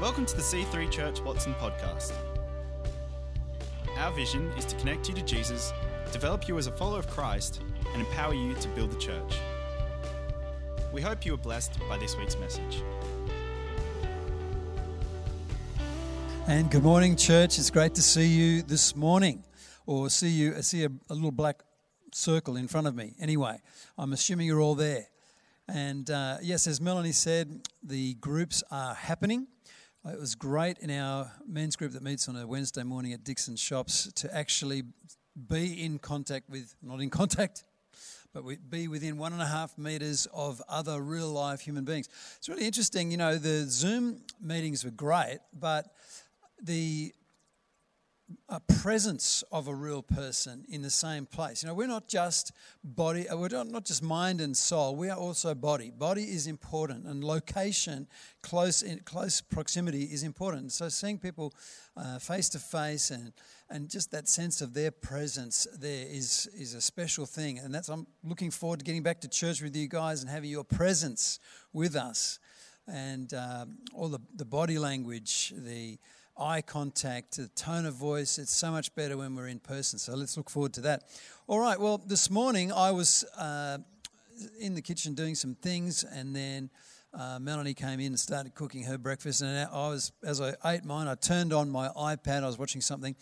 Welcome to the C3 Church Watson podcast. Our vision is to connect you to Jesus, develop you as a follower of Christ, and empower you to build the church. We hope you are blessed by this week's message. And good morning, church. It's great to see you this morning, or see you. I see a, a little black circle in front of me. Anyway, I'm assuming you're all there. And uh, yes, as Melanie said, the groups are happening. It was great in our men's group that meets on a Wednesday morning at Dickson Shops to actually be in contact with, not in contact, but we be within one and a half meters of other real life human beings. It's really interesting. You know, the Zoom meetings were great, but the a presence of a real person in the same place. You know, we're not just body, uh, we're not just mind and soul. We are also body. Body is important, and location, close in close proximity, is important. So seeing people face to face and and just that sense of their presence there is is a special thing. And that's I'm looking forward to getting back to church with you guys and having your presence with us, and um, all the the body language, the eye contact, the tone of voice. It's so much better when we're in person. So let's look forward to that. All right. Well, this morning I was uh, in the kitchen doing some things, and then uh, Melanie came in and started cooking her breakfast. And I was, as I ate mine, I turned on my iPad. I was watching something,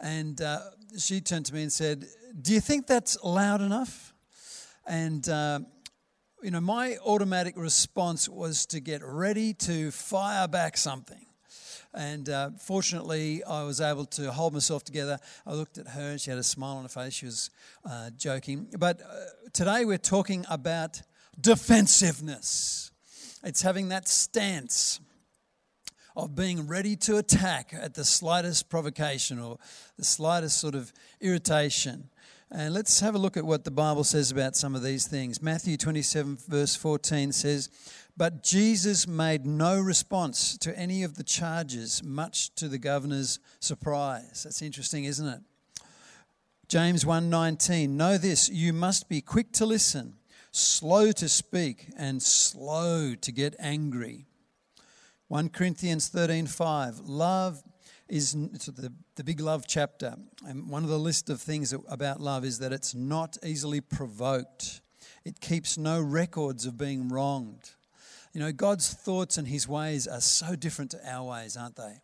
and uh, she turned to me and said, "Do you think that's loud enough?" And uh, you know, my automatic response was to get ready to fire back something. And uh, fortunately, I was able to hold myself together. I looked at her and she had a smile on her face. She was uh, joking. But uh, today we're talking about defensiveness. It's having that stance of being ready to attack at the slightest provocation or the slightest sort of irritation. And let's have a look at what the Bible says about some of these things. Matthew 27, verse 14 says, but Jesus made no response to any of the charges, much to the governor's surprise. That's interesting, isn't it? James 1:19 Know this, you must be quick to listen, slow to speak, and slow to get angry. 1 Corinthians 13:5 Love is the, the big love chapter. And one of the list of things about love is that it's not easily provoked. It keeps no records of being wronged. You know, God's thoughts and his ways are so different to our ways, aren't they?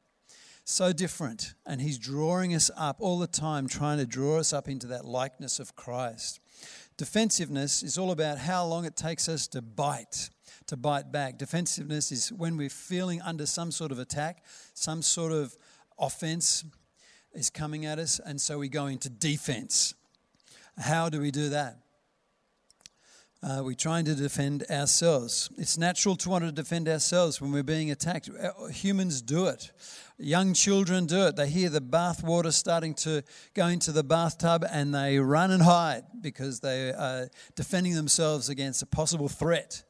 So different. And he's drawing us up all the time, trying to draw us up into that likeness of Christ. Defensiveness is all about how long it takes us to bite, to bite back. Defensiveness is when we're feeling under some sort of attack, some sort of offense is coming at us, and so we go into defense. How do we do that? Uh, we're trying to defend ourselves. It's natural to want to defend ourselves when we're being attacked. Uh, humans do it. Young children do it. They hear the bath water starting to go into the bathtub and they run and hide because they are defending themselves against a possible threat.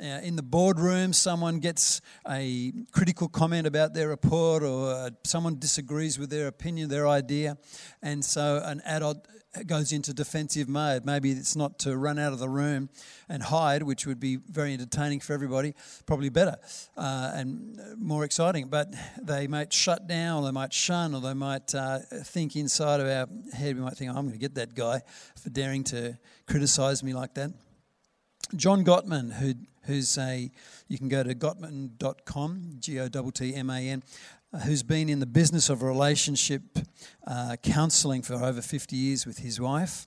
Uh, in the boardroom, someone gets a critical comment about their report or uh, someone disagrees with their opinion, their idea, and so an adult goes into defensive mode. Maybe it's not to run out of the room and hide, which would be very entertaining for everybody, probably better uh, and more exciting. But they might shut down, or they might shun, or they might uh, think inside of our head, we might think, oh, I'm going to get that guy for daring to criticize me like that. John Gottman, who, who's a, you can go to gottman.com, G O T T M A N, who's been in the business of relationship uh, counseling for over 50 years with his wife.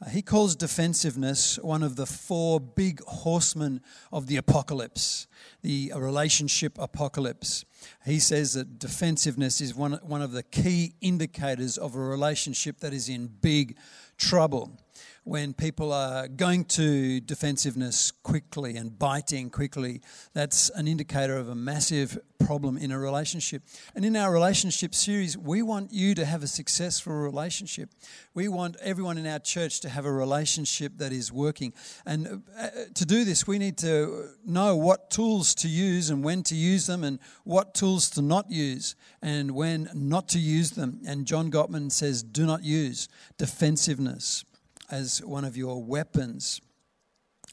Uh, he calls defensiveness one of the four big horsemen of the apocalypse, the relationship apocalypse. He says that defensiveness is one, one of the key indicators of a relationship that is in big trouble when people are going to defensiveness quickly and biting quickly, that's an indicator of a massive problem in a relationship. And in our relationship series, we want you to have a successful relationship. We want everyone in our church to have a relationship that is working. And uh, to do this, we need to know what tools to use and when to use them, and what tools to not use and when not to use them. And John Gottman says, do not use defensiveness as one of your weapons.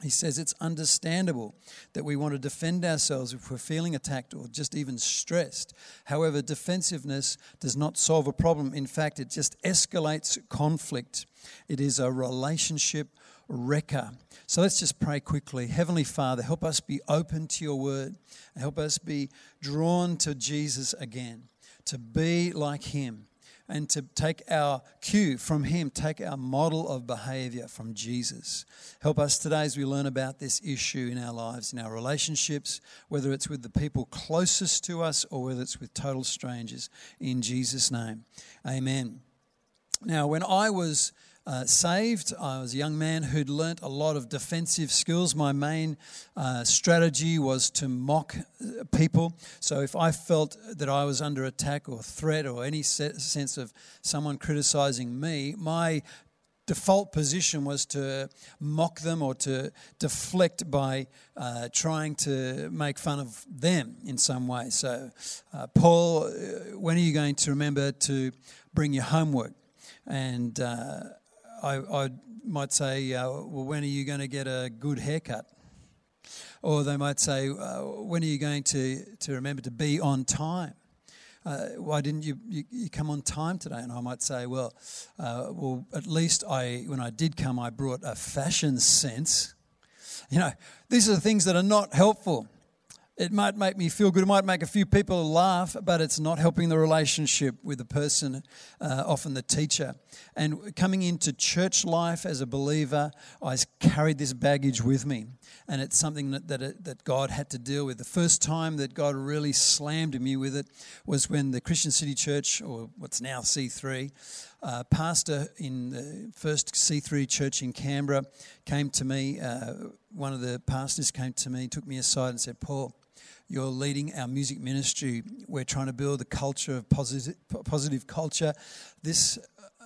He says it's understandable that we want to defend ourselves if we're feeling attacked or just even stressed. However, defensiveness does not solve a problem. In fact, it just escalates conflict. It is a relationship wrecker. So let's just pray quickly. Heavenly Father, help us be open to your word. Help us be drawn to Jesus again, to be like him and to take our cue from Him, take our model of behavior from Jesus. Help us today as we learn about this issue in our lives, in our relationships, whether it's with the people closest to us or whether it's with total strangers. In Jesus' name, amen. Now, when I was uh, saved. I was a young man who'd learnt a lot of defensive skills. My main uh, strategy was to mock uh, people. So if I felt that I was under attack or threat or any sense of someone criticizing me, my default position was to mock them or to deflect by uh, trying to make fun of them in some way. So, uh, Paul, uh, when are you going to remember to bring your homework? And uh, I, I might say, uh, well, when are you going to get a good haircut? Or they might say, uh, when are you going to, to remember to be on time? Uh, why didn't you, you, you, come on time today? And I might say, well, uh, well, at least I, when I did come, I brought a fashion sense. You know, these are the things that are not helpful. It might make me feel good. It might make a few people laugh, but it's not helping the relationship with the person, uh, often the teacher. And coming into church life as a believer, I carried this baggage with me. And it's something that, that, that God had to deal with. The first time that God really slammed me with it was when the Christian City Church, or what's now C3, uh, pastor in the first C3 church in Canberra came to me. Uh, one of the pastors came to me, took me aside, and said, Paul, you're leading our music ministry. We're trying to build a culture of positive, positive culture. This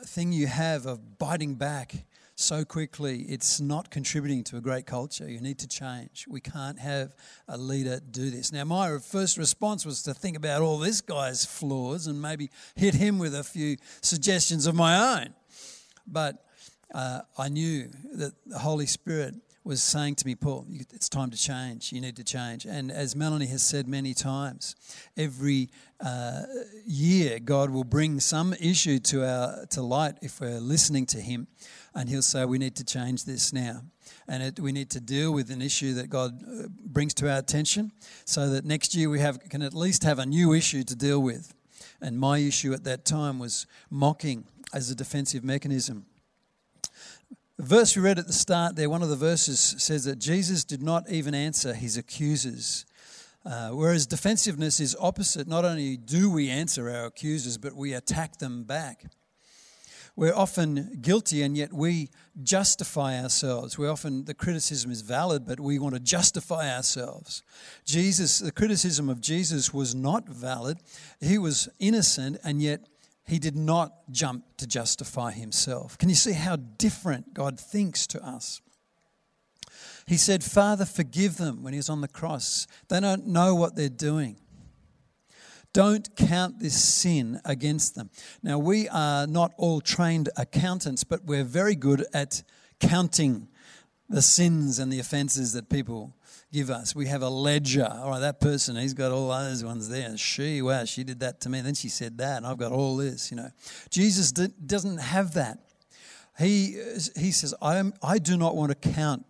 thing you have of biting back so quickly, it's not contributing to a great culture. You need to change. We can't have a leader do this. Now, my first response was to think about all this guy's flaws and maybe hit him with a few suggestions of my own. But uh, I knew that the Holy Spirit was saying to me, Paul, it's time to change. You need to change. And as Melanie has said many times, every uh, year God will bring some issue to our to light if we're listening to Him, and He'll say we need to change this now, and it, we need to deal with an issue that God uh, brings to our attention, so that next year we have can at least have a new issue to deal with. And my issue at that time was mocking as a defensive mechanism. The verse we read at the start there, one of the verses says that Jesus did not even answer his accusers. Uh, whereas defensiveness is opposite. Not only do we answer our accusers, but we attack them back. We're often guilty and yet we justify ourselves. We often, the criticism is valid, but we want to justify ourselves. Jesus, the criticism of Jesus was not valid. He was innocent and yet he did not jump to justify himself. Can you see how different God thinks to us? He said, Father, forgive them when he was on the cross. They don't know what they're doing. Don't count this sin against them. Now, we are not all trained accountants, but we're very good at counting the sins and the offenses that people give us. We have a ledger. All right, that person, he's got all those ones there. She, wow, she did that to me. And then she said that, and I've got all this, you know. Jesus doesn't have that. He, he says, I, am, I do not want to count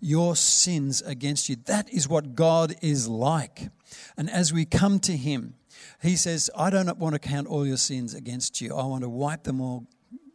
your sins against you. That is what God is like. And as we come to Him, He says, I don't want to count all your sins against you. I want to wipe them all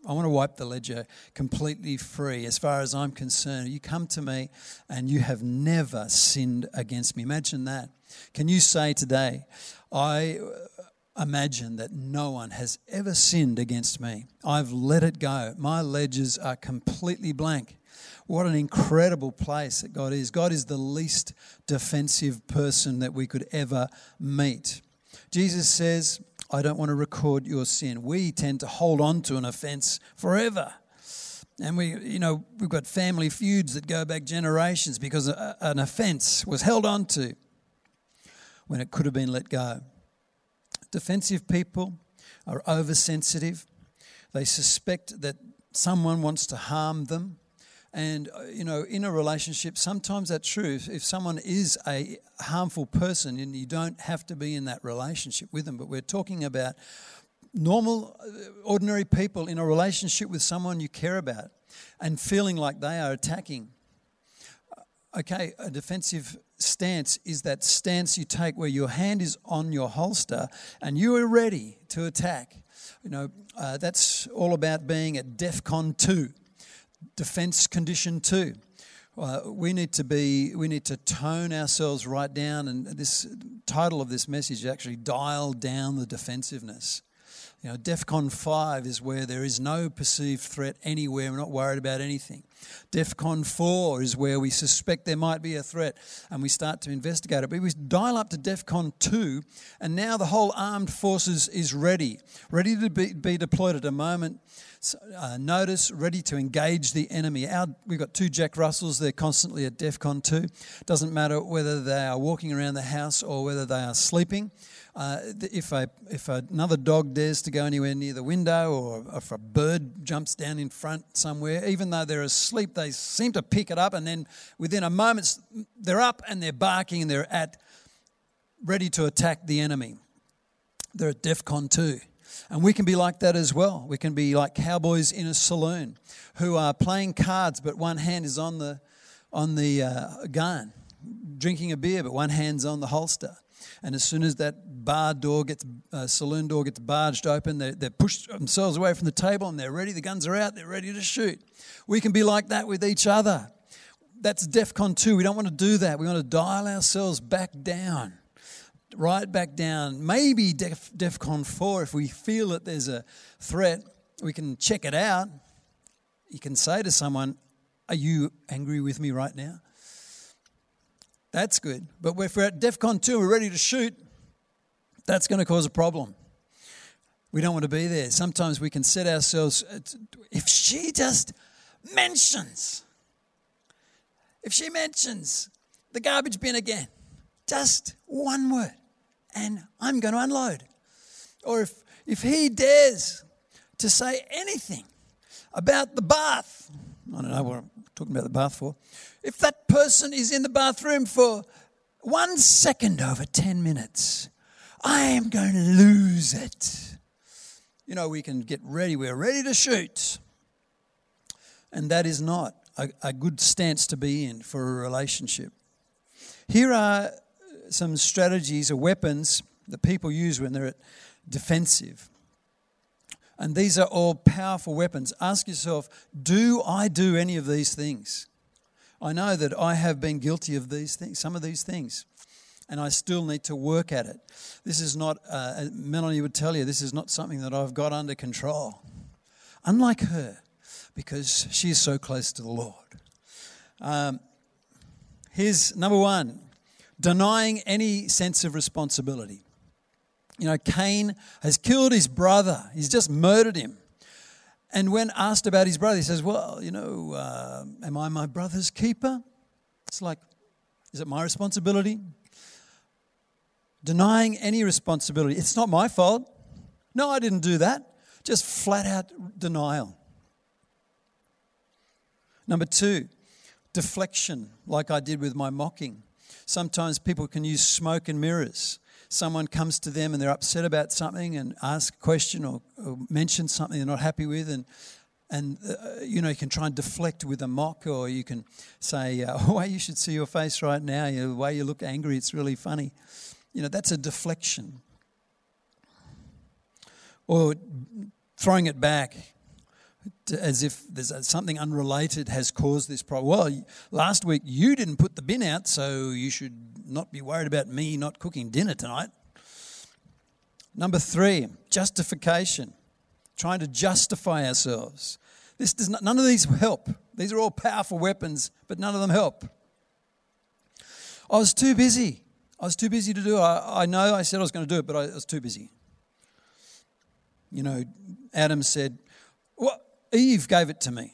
I want to wipe the ledger completely free as far as I'm concerned. You come to me and you have never sinned against me. Imagine that. Can you say today, I uh, imagine that no one has ever sinned against me? I've let it go. My ledgers are completely blank. What an incredible place that God is. God is the least defensive person that we could ever meet. Jesus says, I don't want to record your sin. We tend to hold on to an offense forever. And we, you know, we've got family feuds that go back generations because an offense was held on to when it could have been let go. Defensive people are oversensitive. They suspect that someone wants to harm them And, uh, you know, in a relationship, sometimes that's true. If, someone is a harmful person, and you don't have to be in that relationship with them, but we're talking about normal, uh, ordinary people in a relationship with someone you care about and feeling like they are attacking. Uh, okay, a defensive stance is that stance you take where your hand is on your holster and you are ready to attack. You know, uh, that's all about being at DEFCON 2, defense condition 2. Uh, we need to be we need to tone ourselves right down and this title of this message actually dial down the defensiveness you know, DEFCON 5 is where there is no perceived threat anywhere. We're not worried about anything. DEFCON 4 is where we suspect there might be a threat and we start to investigate it. But we dial up to DEFCON 2, and now the whole armed forces is ready, ready to be, be deployed at a moment. Uh, notice, ready to engage the enemy. Our, we've got two Jack Russells, they're constantly at DEFCON 2. Doesn't matter whether they are walking around the house or whether they are sleeping. Uh, if, a, if another dog dares to go anywhere near the window or if a bird jumps down in front somewhere, even though they're asleep, they seem to pick it up and then within a moment they're up and they're barking and they're at ready to attack the enemy. They're at DEFCON 2. And we can be like that as well. We can be like cowboys in a saloon who are playing cards, but one hand is on the, on the uh, gun, drinking a beer, but one hand's on the holster. And as soon as that bar door gets, uh, saloon door gets barged open, they, they push themselves away from the table and they're ready. The guns are out, they're ready to shoot. We can be like that with each other. That's DEFCON 2. We don't want to do that. We want to dial ourselves back down, right back down. Maybe Def, DEFCON 4, if we feel that there's a threat, we can check it out. You can say to someone, Are you angry with me right now? That's good. But if we're at DEFCON 2, we're ready to shoot, that's going to cause a problem. We don't want to be there. Sometimes we can set ourselves, uh, if she just mentions, if she mentions the garbage bin again, just one word, and I'm going to unload. Or if, if he dares to say anything about the bath, I don't know what I'm talking about the bath for, if that person is in the bathroom for one second over 10 minutes, I am going to lose it. You know, we can get ready, we're ready to shoot. And that is not a, a good stance to be in for a relationship. Here are some strategies or weapons that people use when they're defensive. And these are all powerful weapons. Ask yourself do I do any of these things? I know that I have been guilty of these things, some of these things, and I still need to work at it. This is not, uh, Melanie would tell you, this is not something that I've got under control. Unlike her, because she is so close to the Lord. Um, here's number one denying any sense of responsibility. You know, Cain has killed his brother, he's just murdered him. And when asked about his brother, he says, Well, you know, uh, am I my brother's keeper? It's like, is it my responsibility? Denying any responsibility. It's not my fault. No, I didn't do that. Just flat out denial. Number two, deflection, like I did with my mocking. Sometimes people can use smoke and mirrors. Someone comes to them and they're upset about something and ask a question or, or mention something they're not happy with and and uh, you know you can try and deflect with a mock or you can say uh, oh you should see your face right now. You know, the way you look angry it's really funny. You know that's a deflection. Or throwing it back as if there's something unrelated has caused this problem. Well, last week you didn't put the bin out, so you should not be worried about me not cooking dinner tonight. Number three, justification. Trying to justify ourselves. This does not, none of these help. These are all powerful weapons, but none of them help. I was too busy. I was too busy to do it. I, I know I said I was going to do it, but I, I was too busy. You know, Adam said, well, Eve gave it to me.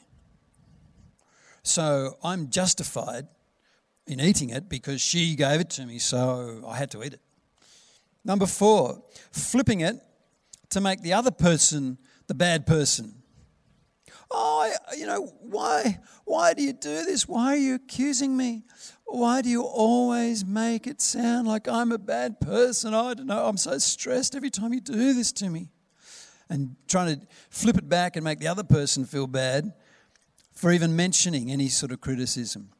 So I'm justified in eating it because she gave it to me, so I had to eat it. Number four, flipping it to make the other person the bad person. Oh, you know, why, why do you do this? Why are you accusing me? Why do you always make it sound like I'm a bad person? I don't know. I'm so stressed every time you do this to me. And trying to flip it back and make the other person feel bad for even mentioning any sort of criticism.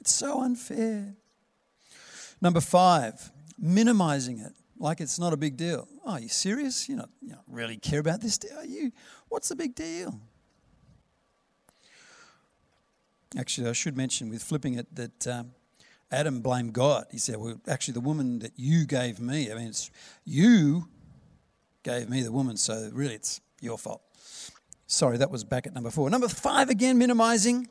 It's so unfair. Number five, minimizing it like it's not a big deal. Oh, are you serious? You don't, you don't really care about this? Are you? What's the big deal? Actually, I should mention with flipping it that um, Adam blamed God. He said, Well, actually, the woman that you gave me, I mean, it's you gave me the woman, so really it's your fault. Sorry, that was back at number four. Number five again, minimizing.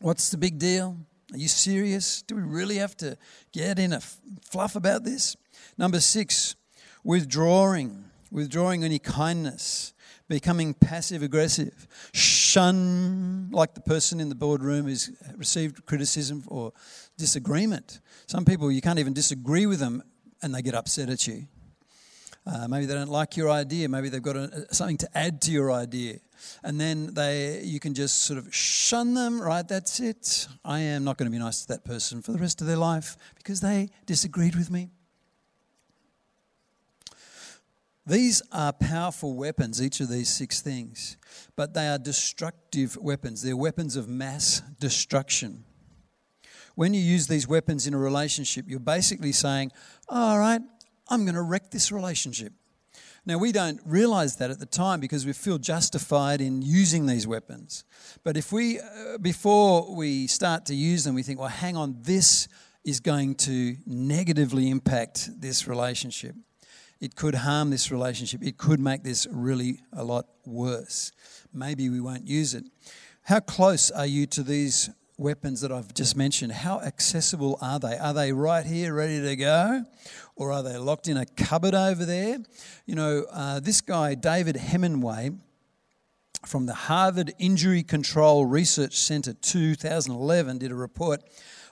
What's the big deal? Are you serious? Do we really have to get in a fluff about this? Number six, withdrawing, withdrawing any kindness, becoming passive aggressive, shun, like the person in the boardroom who's received criticism or disagreement. Some people, you can't even disagree with them and they get upset at you. Uh, maybe they don't like your idea. Maybe they've got a, something to add to your idea. And then they, you can just sort of shun them, right? That's it. I am not going to be nice to that person for the rest of their life because they disagreed with me. These are powerful weapons, each of these six things, but they are destructive weapons. They're weapons of mass destruction. When you use these weapons in a relationship, you're basically saying, All right, I'm going to wreck this relationship. Now, we don't realize that at the time because we feel justified in using these weapons. But if we, uh, before we start to use them, we think, well, hang on, this is going to negatively impact this relationship. It could harm this relationship. It could make this really a lot worse. Maybe we won't use it. How close are you to these weapons that I've just mentioned, how accessible are they? Are they right here, ready to go? Or are they locked in a cupboard over there? You know, uh, this guy, David Hemenway, from the Harvard Injury Control Research Center 2011, did a report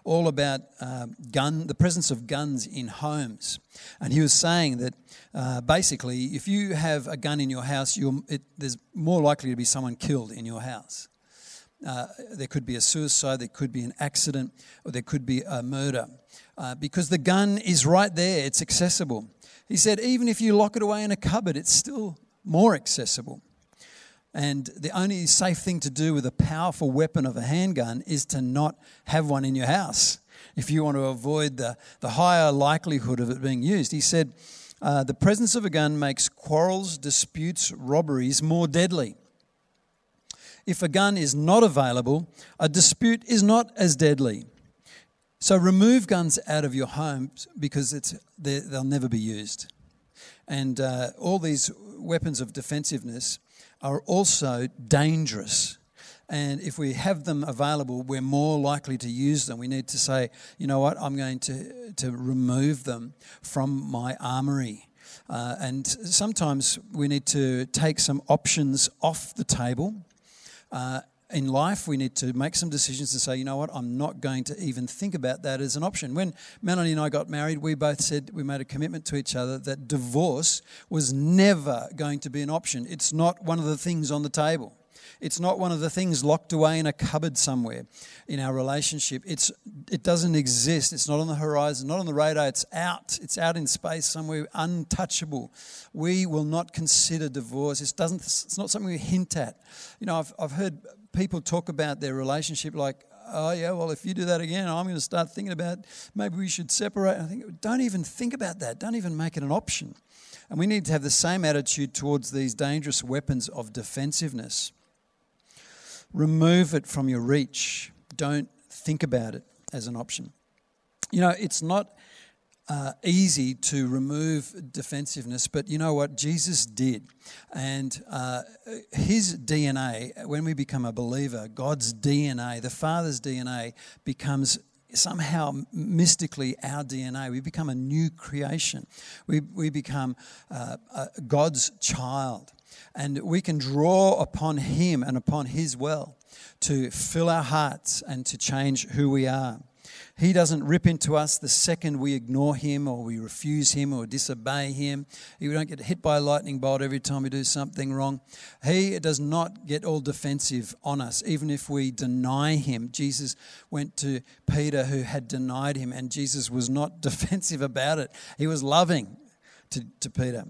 all about uh, gun, the presence of guns in homes. And he was saying that uh, basically, if you have a gun in your house, it, there's more likely to be someone killed in your house. Uh, there could be a suicide, there could be an accident, or there could be a murder. Uh, because the gun is right there, it's accessible. He said, even if you lock it away in a cupboard, it's still more accessible. And the only safe thing to do with a powerful weapon of a handgun is to not have one in your house if you want to avoid the, the higher likelihood of it being used. He said, uh, the presence of a gun makes quarrels, disputes, robberies more deadly. If a gun is not available, a dispute is not as deadly. So remove guns out of your home because it's, they'll never be used. And uh, all these weapons of defensiveness are also dangerous. And if we have them available, we're more likely to use them. We need to say, you know what, I'm going to, to remove them from my armory. Uh, and sometimes we need to take some options off the table uh, in life, we need to make some decisions to say, you know what, I'm not going to even think about that as an option. When Melanie and I got married, we both said we made a commitment to each other that divorce was never going to be an option. It's not one of the things on the table. It's not one of the things locked away in a cupboard somewhere in our relationship. It's, it doesn't exist. It's not on the horizon, not on the radar. It's out. It's out in space somewhere, untouchable. We will not consider divorce. It doesn't, it's not something we hint at. You know, I've, I've heard people talk about their relationship like, oh yeah, well if you do that again, I'm going to start thinking about maybe we should separate. I think don't even think about that. Don't even make it an option. And we need to have the same attitude towards these dangerous weapons of defensiveness. Remove it from your reach. Don't think about it as an option. You know, it's not uh, easy to remove defensiveness, but you know what? Jesus did. And uh, his DNA, when we become a believer, God's DNA, the Father's DNA, becomes somehow mystically our DNA. We become a new creation. We, we become uh, God's child. And we can draw upon Him and upon His well to fill our hearts and to change who we are. He doesn't rip into us the second we ignore him or we refuse him or disobey him. We don't get hit by a lightning bolt every time we do something wrong. He does not get all defensive on us, even if we deny him. Jesus went to Peter, who had denied him, and Jesus was not defensive about it. He was loving to, to Peter.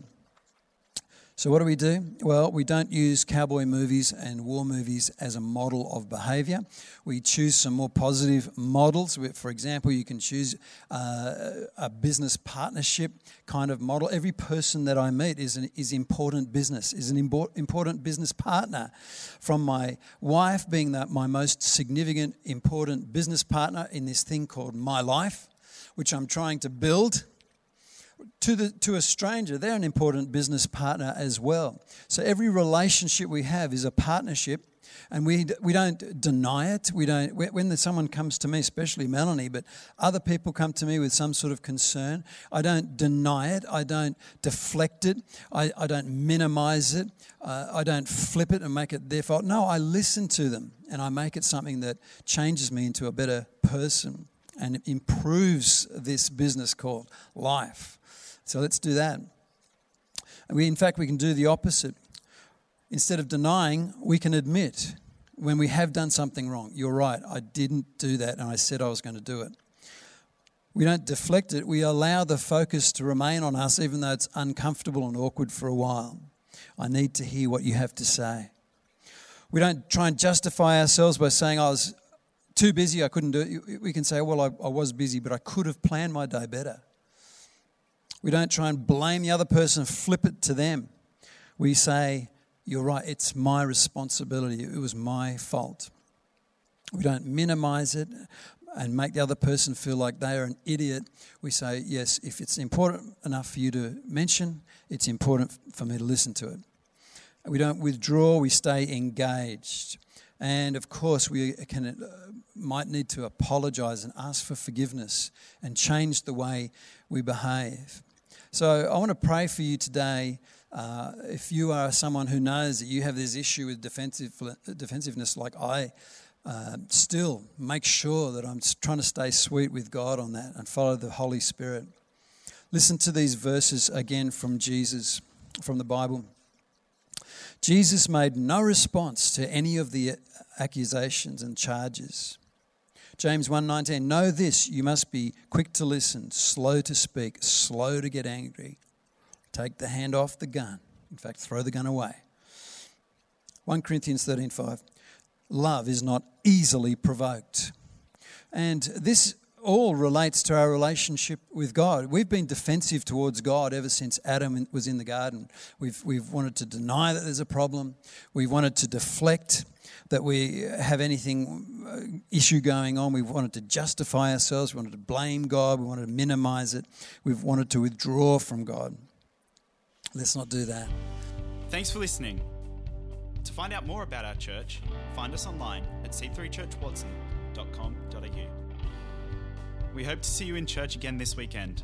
So, what do we do? Well, we don't use cowboy movies and war movies as a model of behavior. We choose some more positive models. For example, you can choose uh, a business partnership kind of model. Every person that I meet is an is important business, is an important business partner. From my wife being my most significant, important business partner in this thing called my life, which I'm trying to build to, the, to a stranger, they're an important business partner as well. So every relationship we have is a partnership, and we, we don't deny it. We don't, when someone comes to me, especially Melanie, but other people come to me with some sort of concern, I don't deny it. I don't deflect it. I, I don't minimize it. Uh, I don't flip it and make it their fault. No, I listen to them and I make it something that changes me into a better person and improves this business called life. So let's do that. We, in fact, we can do the opposite. Instead of denying, we can admit when we have done something wrong. You're right, I didn't do that, and I said I was going to do it. We don't deflect it, we allow the focus to remain on us, even though it's uncomfortable and awkward for a while. I need to hear what you have to say. We don't try and justify ourselves by saying, oh, I was too busy, I couldn't do it. We can say, Well, I, I was busy, but I could have planned my day better. We don't try and blame the other person, flip it to them. We say, You're right, it's my responsibility, it was my fault. We don't minimize it and make the other person feel like they are an idiot. We say, Yes, if it's important enough for you to mention, it's important for me to listen to it. We don't withdraw, we stay engaged. And of course, we can, uh, might need to apologize and ask for forgiveness and change the way we behave. So I want to pray for you today. Uh, if you are someone who knows that you have this issue with defensive, defensiveness, like I, uh, still make sure that I'm trying to stay sweet with God on that and follow the Holy Spirit. Listen to these verses again from Jesus, from the Bible. Jesus made no response to any of the accusations and charges. James 1:19 Know this you must be quick to listen slow to speak slow to get angry. Take the hand off the gun. In fact throw the gun away. 1 Corinthians 13:5 Love is not easily provoked. And this all relates to our relationship with God. We've been defensive towards God ever since Adam was in the garden. We've, we've wanted to deny that there's a problem. We've wanted to deflect that we have anything uh, issue going on. We've wanted to justify ourselves. We wanted to blame God. We wanted to minimize it. We've wanted to withdraw from God. Let's not do that. Thanks for listening. To find out more about our church, find us online at c3churchwatson.com.au. We hope to see you in church again this weekend.